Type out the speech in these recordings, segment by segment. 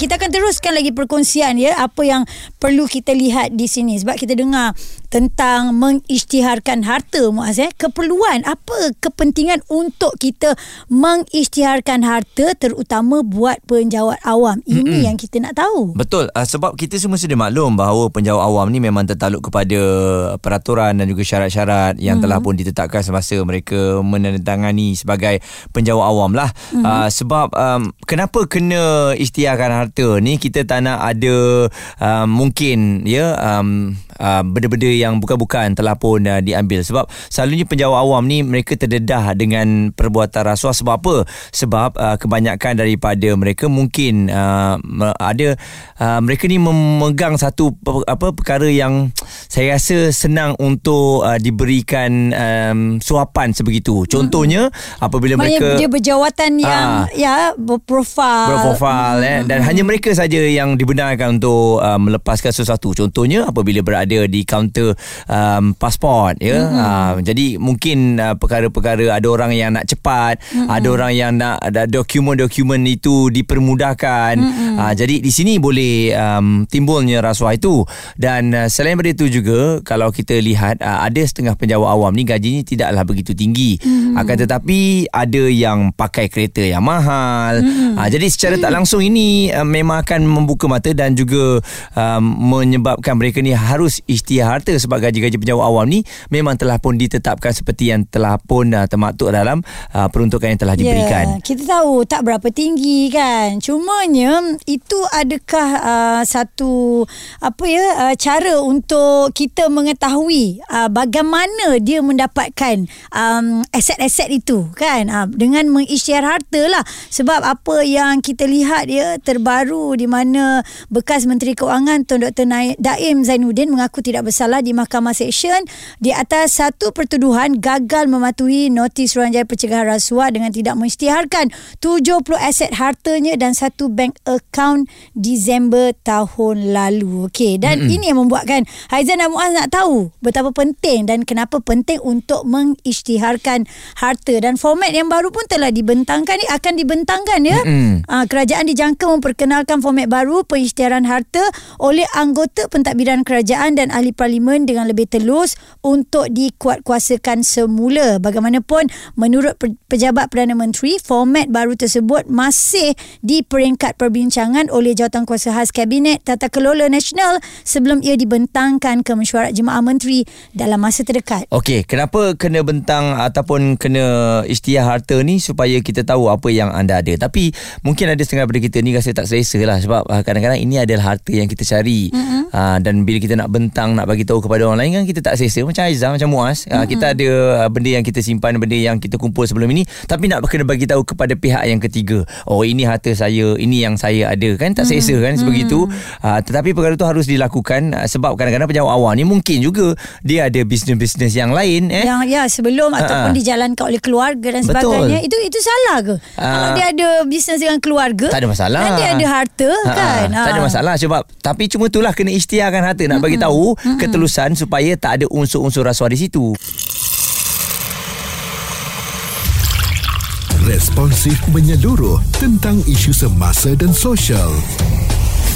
Kita akan teruskan lagi perkongsian ya. Apa yang perlu kita lihat di sini. Sebab kita dengar tentang mengisytiharkan harta Muaz eh keperluan apa kepentingan untuk kita mengisytiharkan harta terutama buat penjawat awam? Ini Mm-mm. yang kita nak tahu. Betul. Uh, sebab kita semua sudah maklum bahawa penjawat awam ni memang tertaluk kepada peraturan dan juga syarat-syarat yang mm. telah pun ditetapkan semasa mereka menandatangani sebagai penjawat awam lah. Mm. uh, sebab um, kenapa kena isytiharkan harta harta ni kita tak nak ada uh, mungkin ya um, uh, benda-benda yang bukan-bukan telah pun uh, diambil. Sebab selalunya penjawat awam ni mereka terdedah dengan perbuatan rasuah. Sebab apa? Sebab uh, kebanyakan daripada mereka mungkin uh, ada uh, mereka ni memegang satu apa perkara yang saya rasa senang untuk uh, diberikan um, suapan sebegitu. Contohnya apabila mereka dia berjawatan yang uh, ya berprofil. Berprofil hmm. eh. Dan hanya hanya mereka saja yang dibenarkan untuk uh, melepaskan sesuatu. Contohnya apabila berada di kaunter um, pasport ya. Mm-hmm. Uh, jadi mungkin uh, perkara-perkara ada orang yang nak cepat, mm-hmm. ada orang yang nak ada dokumen-dokumen itu dipermudahkan. Mm-hmm. Uh, jadi di sini boleh um, timbulnya rasuah itu. Dan uh, selain daripada itu juga kalau kita lihat uh, ada setengah penjawat awam ni gajinya tidaklah begitu tinggi. Mm-hmm. Akan tetapi ada yang pakai kereta yang mahal. Mm-hmm. Uh, jadi secara tak langsung ini um, memang akan membuka mata dan juga um, menyebabkan mereka ni harus isytihar harta sebab gaji-gaji penjawat awam ni memang telah pun ditetapkan seperti yang telah pun uh, termaktub dalam uh, peruntukan yang telah ya, diberikan. Yeah, kita tahu tak berapa tinggi kan. Cumanya itu adakah uh, satu apa ya uh, cara untuk kita mengetahui uh, bagaimana dia mendapatkan um, aset-aset itu kan uh, dengan mengisytihar harta lah sebab apa yang kita lihat ya terbaru baru di mana bekas Menteri Keuangan Tun Dr. Daim Zainuddin mengaku tidak bersalah di Mahkamah Seksyen di atas satu pertuduhan gagal mematuhi notis Suruhanjaya Pencegahan Rasuah dengan tidak mengisytiharkan 70 aset hartanya dan satu bank account Disember tahun lalu. Okey, dan mm-hmm. ini yang membuatkan Haizan dan Muaz nak tahu betapa penting dan kenapa penting untuk mengisytiharkan harta dan format yang baru pun telah dibentangkan ni akan dibentangkan ya. Mm-hmm. Ha, kerajaan dijangka memperkenalkan memperkenalkan format baru pengisytiharan harta oleh anggota pentadbiran kerajaan dan ahli parlimen dengan lebih telus untuk dikuatkuasakan semula. Bagaimanapun menurut pejabat Perdana Menteri, format baru tersebut masih di peringkat perbincangan oleh Jawatankuasa Khas Kabinet Tata Kelola Nasional sebelum ia dibentangkan ke mesyuarat jemaah menteri dalam masa terdekat. Okey, kenapa kena bentang ataupun kena isytihar harta ni supaya kita tahu apa yang anda ada. Tapi mungkin ada setengah daripada kita ni rasa tak selesa lah sebab uh, kadang-kadang ini adalah harta yang kita cari. Mm-hmm. uh, dan bila kita nak bentang nak bagi tahu kepada orang lain kan kita tak selesa. Macam Aizah macam Muaz uh, mm-hmm. kita ada uh, benda yang kita simpan benda yang kita kumpul sebelum ini. Tapi nak kena bagi tahu kepada pihak yang ketiga. Oh ini harta saya ini yang saya ada. Kan tak selesa mm-hmm. kan sebegitu. Uh, tetapi perkara itu harus dilakukan uh, sebab kadang-kadang penjawat awam ni mungkin juga dia ada bisnes-bisnes yang lain eh. Yang ya sebelum uh-huh. ataupun dijalankan oleh keluarga dan sebagainya Betul. itu itu salah ke? Uh, kalau dia ada bisnes dengan keluarga tak ada masalah. dan dia ada harta ha, kan? Ha. tak ada masalah sebab tapi cuma itulah kena isytiharkan harta. Nak bagi tahu ketelusan supaya tak ada unsur-unsur rasuah di situ. Responsif menyeluruh tentang isu semasa dan sosial.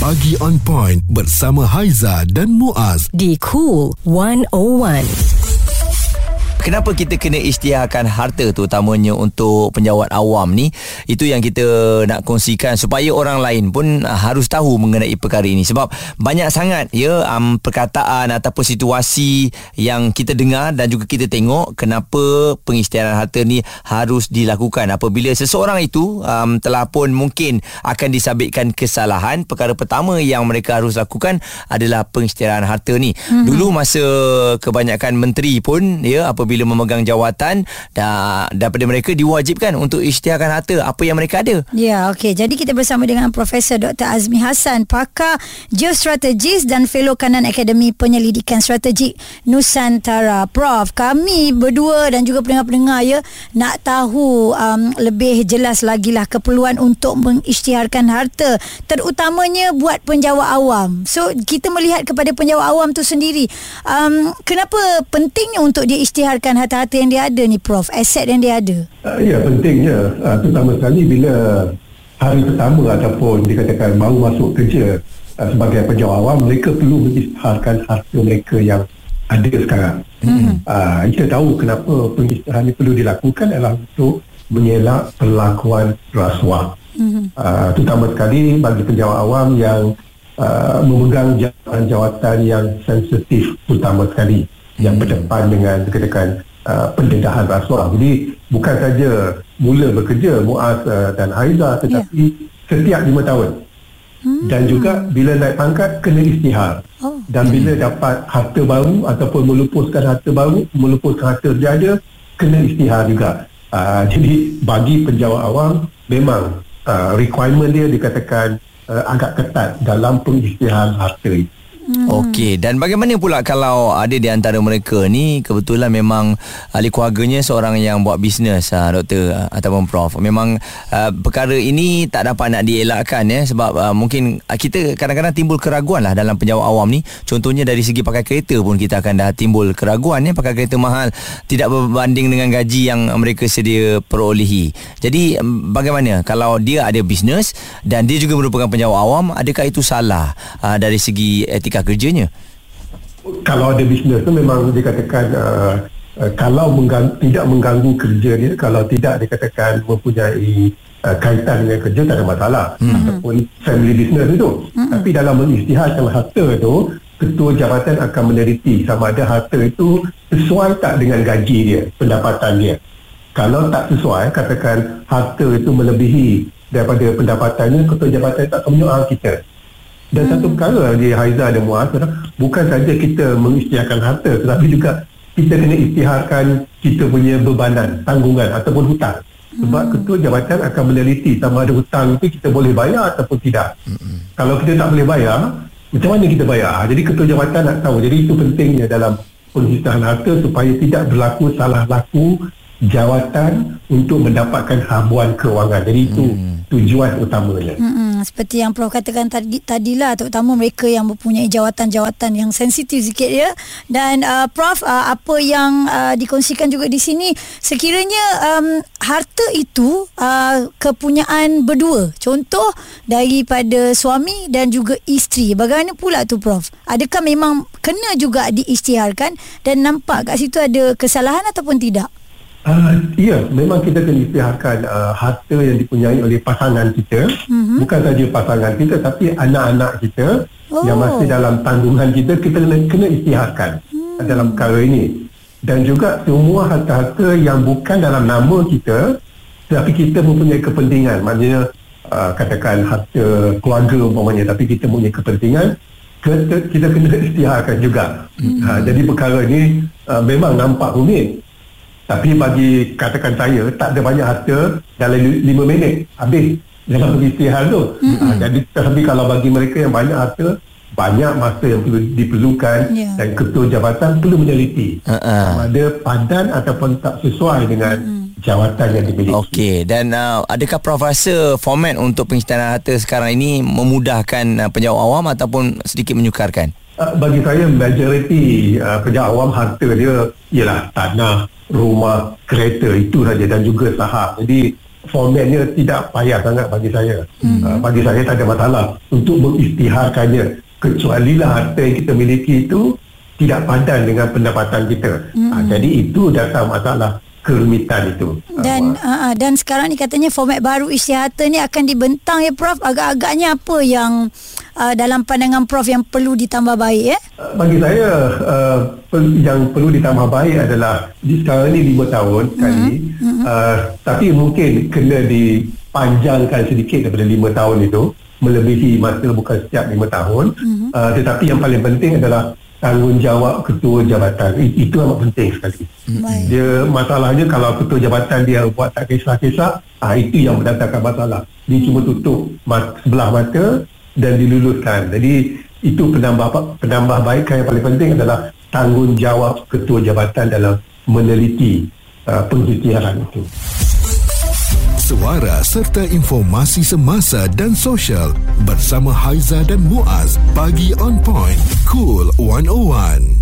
Pagi on point bersama Haiza dan Muaz. Di Cool 101 kenapa kita kena isytiharkan harta tu utamanya untuk penjawat awam ni? Itu yang kita nak kongsikan supaya orang lain pun harus tahu mengenai perkara ini. Sebab banyak sangat ya um, perkataan ataupun situasi yang kita dengar dan juga kita tengok kenapa pengisytiharan harta ni harus dilakukan. Apabila seseorang itu um, telah pun mungkin akan disabitkan kesalahan perkara pertama yang mereka harus lakukan adalah pengisytiharan harta ni. Mm-hmm. dulu masa kebanyakan menteri pun ya apabila apabila memegang jawatan dan daripada mereka diwajibkan untuk isytiharkan harta apa yang mereka ada. Ya, okey. Jadi kita bersama dengan Profesor Dr. Azmi Hassan, pakar geostrategis dan fellow kanan Akademi Penyelidikan Strategik Nusantara. Prof, kami berdua dan juga pendengar-pendengar ya nak tahu um, lebih jelas lagi lah keperluan untuk mengisytiharkan harta terutamanya buat penjawat awam. So, kita melihat kepada penjawat awam tu sendiri. Um, kenapa pentingnya untuk dia isytiharkan harta-harta yang dia ada ni Prof, aset yang dia ada? Uh, ya pentingnya uh, terutama sekali bila hari pertama ataupun dikatakan baru masuk kerja uh, sebagai penjawat awam mereka perlu mengisytiharkan harta mereka yang ada sekarang. Mm-hmm. Uh, kita tahu kenapa pengisytiharan ini perlu dilakukan adalah untuk mengelak perlakuan rasuah. Mm-hmm. Uh, terutama sekali bagi penjawat awam yang uh, memegang jawatan-jawatan yang sensitif terutama sekali. Yang berdepan dengan dikatakan uh, pendedahan rasuah. Jadi bukan saja mula bekerja Muaz uh, dan Haiza tetapi yeah. setiap lima tahun. Hmm. Dan juga bila naik pangkat kena istihar. Oh. Dan bila dapat harta baru ataupun melupuskan harta baru, melupuskan harta ada, kena istihar juga. Uh, jadi bagi penjawat awam memang uh, requirement dia dikatakan uh, agak ketat dalam pengisytiharan harta itu. Hmm. Okey, dan bagaimana pula kalau ada di antara mereka ni kebetulan memang ahli keluarganya seorang yang buat bisnes uh, doktor uh, ataupun prof. Memang uh, perkara ini tak dapat nak dielakkan ya sebab uh, mungkin kita kadang-kadang timbul keraguan lah dalam penjawat awam ni. Contohnya dari segi pakai kereta pun kita akan dah timbul keraguan ya pakai kereta mahal tidak berbanding dengan gaji yang mereka sedia perolehi. Jadi um, bagaimana kalau dia ada bisnes dan dia juga merupakan penjawat awam adakah itu salah uh, dari segi etika etika kerjanya? Kalau ada bisnes tu memang dikatakan uh, uh, kalau menggang, tidak mengganggu kerja dia, kalau tidak dikatakan mempunyai uh, kaitan dengan kerja tak ada masalah. Hmm. Ataupun family business itu. Hmm. Tapi dalam mengisytiharkan harta itu, ketua jabatan akan meneliti sama ada harta itu sesuai tak dengan gaji dia, pendapatan dia. Kalau tak sesuai, katakan harta itu melebihi daripada pendapatannya, ketua jabatan tak akan menyoal kita. Dan hmm. satu perkara di Haiza dan Muaz bukan saja kita mengisytiharkan harta tetapi juga kita kena isytiharkan kita punya bebanan, tanggungan ataupun hutang. Sebab hmm. ketua jabatan akan meneliti sama ada hutang itu kita boleh bayar ataupun tidak. Hmm. Kalau kita tak boleh bayar, macam mana kita bayar? Jadi ketua jabatan nak tahu. Jadi itu pentingnya dalam pengisytiharan harta supaya tidak berlaku salah laku jawatan untuk mendapatkan habuan kewangan. Jadi itu hmm. tujuan utamanya. Hmm seperti yang Prof katakan tadi tadilah terutama mereka yang mempunyai jawatan-jawatan yang sensitif sikit ya dan uh, Prof uh, apa yang uh, dikongsikan juga di sini sekiranya um, harta itu uh, kepunyaan berdua contoh daripada suami dan juga isteri bagaimana pula tu Prof adakah memang kena juga diisytiharkan dan nampak kat situ ada kesalahan ataupun tidak Uh, ya, memang kita kena istiharkan uh, harta yang dipunyai oleh pasangan kita. Mm-hmm. Bukan saja pasangan kita tapi anak-anak kita oh. yang masih dalam tanggungan kita, kita kena, kena istiharkan mm. dalam perkara ini. Dan juga semua harta-harta yang bukan dalam nama kita tapi kita mempunyai kepentingan. Maknanya uh, katakan harta keluarga umpamanya tapi kita mempunyai kepentingan kita, kita kena istiharkan juga. Mm-hmm. Uh, jadi perkara ini uh, memang nampak rumit tapi bagi katakan saya tak ada banyak harta dalam lima minit habis dalam istihal tu. Mm-hmm. Ha, jadi tapi kalau bagi mereka yang banyak harta banyak masa yang perlu diperlukan yeah. dan ketua jabatan perlu meneliti uh-uh. ada padan ataupun tak sesuai dengan mm-hmm. jawatan yang dimiliki. Okey dan uh, adakah Prof rasa format untuk pengisytiharan harta sekarang ini memudahkan uh, penjawat awam ataupun sedikit menyukarkan? Uh, bagi saya majoriti uh, penjawat awam harta dia ialah tanah rumah, kereta itu saja dan juga saham. Jadi formatnya tidak payah sangat bagi saya. Hmm. Uh, bagi saya tak ada masalah untuk mengistiharkannya. Kecuali lah harta yang kita miliki itu tidak padan dengan pendapatan kita. Hmm. Uh, jadi itu datang masalah kerumitan itu. Dan uh, uh, dan sekarang ni katanya format baru isytihar ni akan dibentang ya Prof. Agak-agaknya apa yang uh, dalam pandangan Prof yang perlu ditambah baik ya? Bagi saya uh, yang perlu ditambah baik adalah di sekarang ni lima tahun mm-hmm. kali mm-hmm. Uh, tapi mungkin kena di panjangkan sedikit daripada lima tahun itu melebihi masa bukan setiap lima tahun mm-hmm. uh, tetapi yang paling penting adalah tanggungjawab ketua jabatan itu amat penting sekali Baik. dia masalahnya kalau ketua jabatan dia buat tak kisah-kisah ah, itu yang mendatangkan masalah dia cuma tutup mat, sebelah mata dan diluluskan jadi itu penambah penambah baikkan yang paling penting adalah tanggungjawab ketua jabatan dalam meneliti uh, penghitiaran itu. Suara serta informasi semasa dan sosial bersama Haiza dan Muaz pagi on point cool 101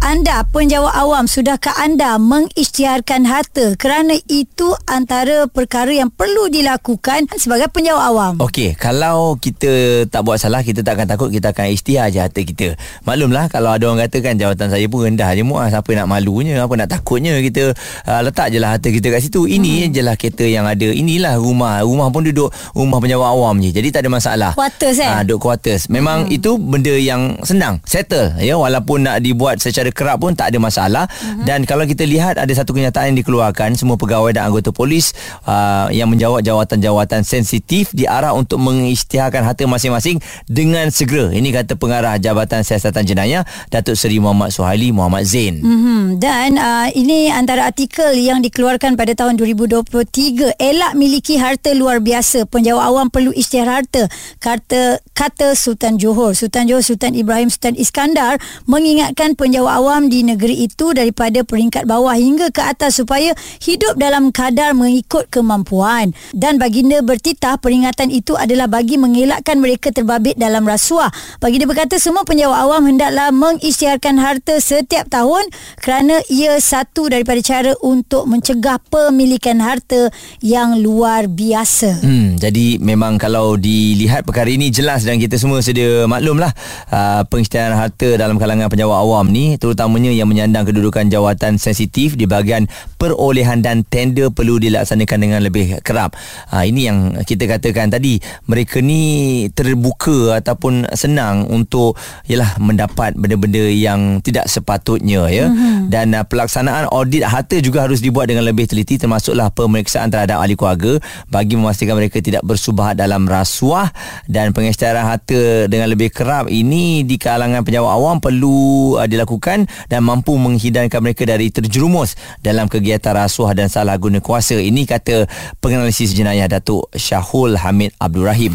Anda penjawat awam sudahkah anda mengisytiharkan harta kerana itu antara perkara yang perlu dilakukan sebagai penjawat awam. Okey, kalau kita tak buat salah, kita tak akan takut, kita akan isytihar je harta kita. Maklumlah kalau ada orang kata kan jawatan saya pun rendah je muas, apa nak malunya, apa nak takutnya kita uh, letak je lah harta kita kat situ. Ini hmm. je lah kereta yang ada. Inilah rumah. Rumah pun duduk rumah penjawat awam je. Jadi tak ada masalah. Quarters, eh? Ah, duduk quarters. Memang hmm. itu benda yang senang. Settle. Ya, walaupun nak dibuat secara kerap pun tak ada masalah. Hmm. Dan kalau kita lihat ada satu kenyataan yang dikeluarkan semua pegawai dan anggota polis uh, yang menjawat jawatan-jawatan sensitif diarah untuk mengisytiharkan harta masing-masing dengan segera. Ini kata pengarah Jabatan Siasatan Jenayah Datuk Seri Muhammad Suhaili Muhammad Zain. Mm-hmm. Dan uh, ini antara artikel yang dikeluarkan pada tahun 2023 elak miliki harta luar biasa penjawat awam perlu isytihar harta kata kata Sultan Johor Sultan Johor Sultan Ibrahim Sultan Iskandar mengingatkan penjawat awam di negeri itu daripada peringkat bawah hingga ke atas supaya hidup dalam kadar mengikut kemampuan. Dan baginda bertitah peringatan itu adalah bagi mengelakkan mereka terbabit dalam rasuah. Baginda berkata semua penjawat awam hendaklah mengisytiharkan harta setiap tahun kerana ia satu daripada cara untuk mencegah pemilikan harta yang luar biasa. Hmm, jadi memang kalau dilihat perkara ini jelas dan kita semua sedia maklum lah uh, pengisytiharan harta dalam kalangan penjawat awam ni terutamanya yang menyandang kedudukan jawatan sensitif di bahagian perolehan dan tender perlu dilaksanakan dengan lebih kerap. Uh, ini yang kita katakan tadi mereka ni terbuka ataupun senang untuk ialah mendapat benda-benda yang tidak sepatutnya ya mm-hmm. dan uh, pelaksanaan audit harta juga harus dibuat dengan lebih teliti termasuklah pemeriksaan terhadap ahli keluarga bagi memastikan mereka tidak bersubahat dalam rasuah dan pengisytiharan harta dengan lebih kerap ini di kalangan penjawat awam perlu uh, dilakukan dan mampu menghindarkan mereka dari terjerumus dalam kegiatan rasuah dan salah guna kuasa. Ini kata penganalisis jenayah Datuk Syahul Hamid Abdul Rahim.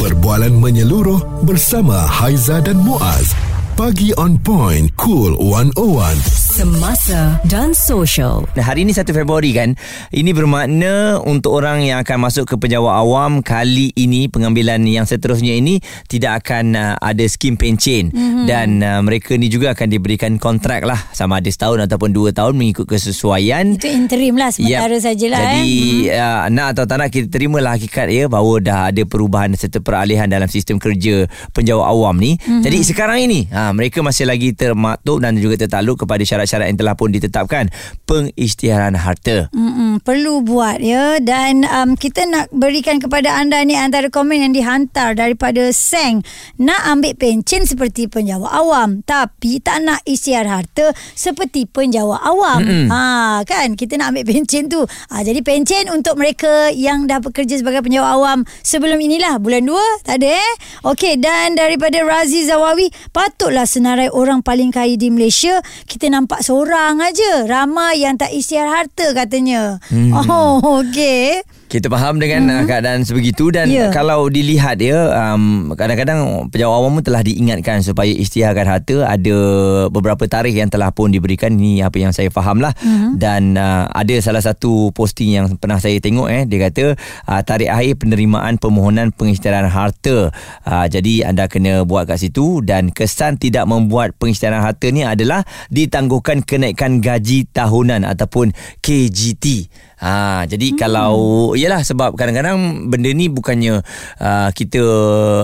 Perbualan menyeluruh bersama Haiza dan Muaz. Pagi on point cool 101 Semasa dan Sosial. Nah, hari ini 1 Februari kan Ini bermakna Untuk orang yang akan masuk ke penjawat awam Kali ini Pengambilan yang seterusnya ini Tidak akan uh, ada skim pencen mm-hmm. Dan uh, mereka ni juga akan diberikan kontrak lah Sama ada setahun ataupun dua tahun Mengikut kesesuaian itu interim lah sementara Yap. sajalah Jadi eh. uh, nak atau tak nak kita terimalah hakikat ya bahawa dah ada perubahan serta peralihan dalam sistem kerja penjawat awam ni. Mm-hmm. Jadi sekarang ini ha, mereka masih lagi termaktub dan juga tertakluk kepada syarat-syarat yang telah pun ditetapkan. Pengisytiharan harta. Mm-mm, perlu buat ya. Dan um, kita nak berikan kepada anda ni antara komen yang dihantar daripada Seng. Nak ambil pencen seperti penjawat awam tapi tak nak isytiar harta seperti penjawat awam. Mm-mm. ha kan? Kita nak ambil pencen tu. Ha, jadi pencen untuk mereka yang dah bekerja sebagai penjawat awam sebelum inilah bulan 2 tak ada eh? Okey dan daripada Razi Zawawi patutlah senarai orang paling kaya di Malaysia. Kita nampak seorang aja ramai yang tak isytiar harta katanya. Hmm. oh okey Kita faham dengan mm-hmm. keadaan sebegitu dan yeah. kalau dilihat ya um, kadang-kadang penjawat awam pun telah diingatkan supaya isytiharkan harta ada beberapa tarikh yang telah pun diberikan ini apa yang saya faham lah mm-hmm. dan uh, ada salah satu posting yang pernah saya tengok eh dia kata uh, tarikh akhir penerimaan permohonan pengisytiharan harta uh, jadi anda kena buat kat situ dan kesan tidak membuat pengisytiharan harta ni adalah ditangguhkan kenaikan gaji tahunan ataupun KGT Ha, jadi hmm. kalau yalah sebab kadang-kadang benda ni bukannya uh, kita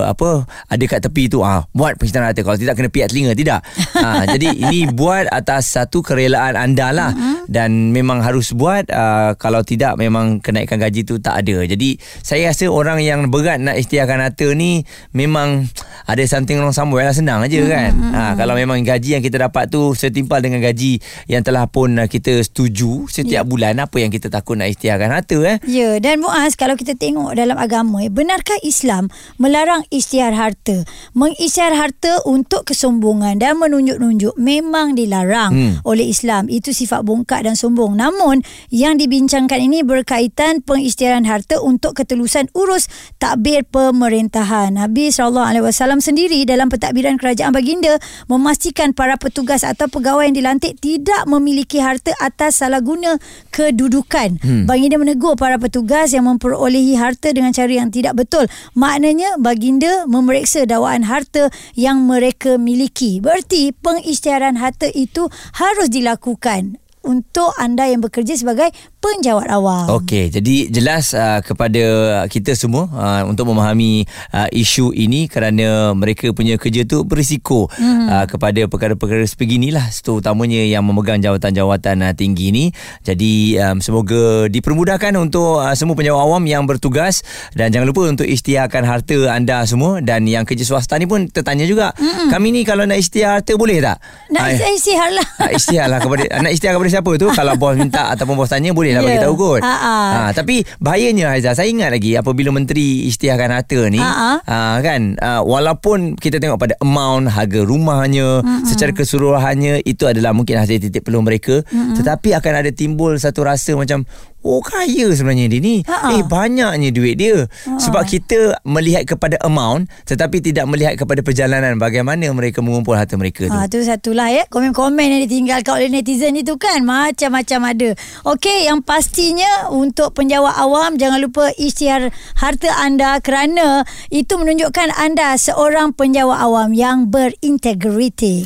apa ada kat tepi tu ah buat pencitraan harta kalau tidak kena piat telinga tidak. Ha, jadi ini buat atas satu kerelaan anda lah hmm. dan memang harus buat uh, kalau tidak memang kenaikan gaji tu tak ada. Jadi saya rasa orang yang berat nak isytiharkan harta ni memang ada something wrong somewhere lah senang aja hmm. kan. Ha, kalau memang gaji yang kita dapat tu setimpal dengan gaji yang telah pun uh, kita setuju setiap yeah. bulan apa yang kita takut nak isytiharkan harta eh. Ya, dan Muaz kalau kita tengok dalam agama, eh, benarkah Islam melarang isytihar harta? Mengisytihar harta untuk kesombongan dan menunjuk-nunjuk memang dilarang hmm. oleh Islam. Itu sifat bongkak dan sombong. Namun, yang dibincangkan ini berkaitan pengisytiharan harta untuk ketelusan urus takbir pemerintahan. Nabi SAW sendiri dalam pentadbiran kerajaan baginda memastikan para petugas atau pegawai yang dilantik tidak memiliki harta atas salah guna kedudukan. Hmm. Baginda menegur para petugas yang memperolehi harta dengan cara yang tidak betul. Maknanya baginda memeriksa dakwaan harta yang mereka miliki. Berarti pengisytiharan harta itu harus dilakukan untuk anda yang bekerja sebagai penjawat awam. Okey, jadi jelas uh, kepada kita semua uh, untuk memahami uh, isu ini kerana mereka punya kerja tu berisiko hmm. uh, kepada perkara-perkara sebeginilah terutamanya yang memegang jawatan-jawatan uh, tinggi ini. Jadi um, semoga dipermudahkan untuk uh, semua penjawat awam yang bertugas dan jangan lupa untuk isytiharkan harta anda semua dan yang kerja swasta ni pun tertanya juga. Hmm. Kami ni kalau nak isytihar harta boleh tak? Nak isytihar lah. Nak isytihar lah kepada nak isytihar kepada siapa tu? kalau bos minta ataupun bos tanya boleh lah yeah. bagi tahu kot. Ha, tapi bahayanya Haizah, saya ingat lagi apabila menteri isytiharkan harta ni, ha, kan ha, walaupun kita tengok pada amount harga rumahnya mm-hmm. secara keseluruhannya itu adalah mungkin hasil titik peluang mereka, mm-hmm. tetapi akan ada timbul satu rasa macam Oh kaya sebenarnya dia ni. Ha-ha. Eh banyaknya duit dia. Ha-ha. Sebab kita melihat kepada amount Tetapi tidak melihat kepada perjalanan. Bagaimana mereka mengumpul harta mereka tu? Ha, Itu satulah ya Komen-komen yang ditinggalkan oleh netizen itu kan. Macam-macam ada. Okey yang pastinya Untuk penjawat awam Jangan lupa isytihar harta anda Kerana itu menunjukkan anda Seorang penjawat awam yang berintegriti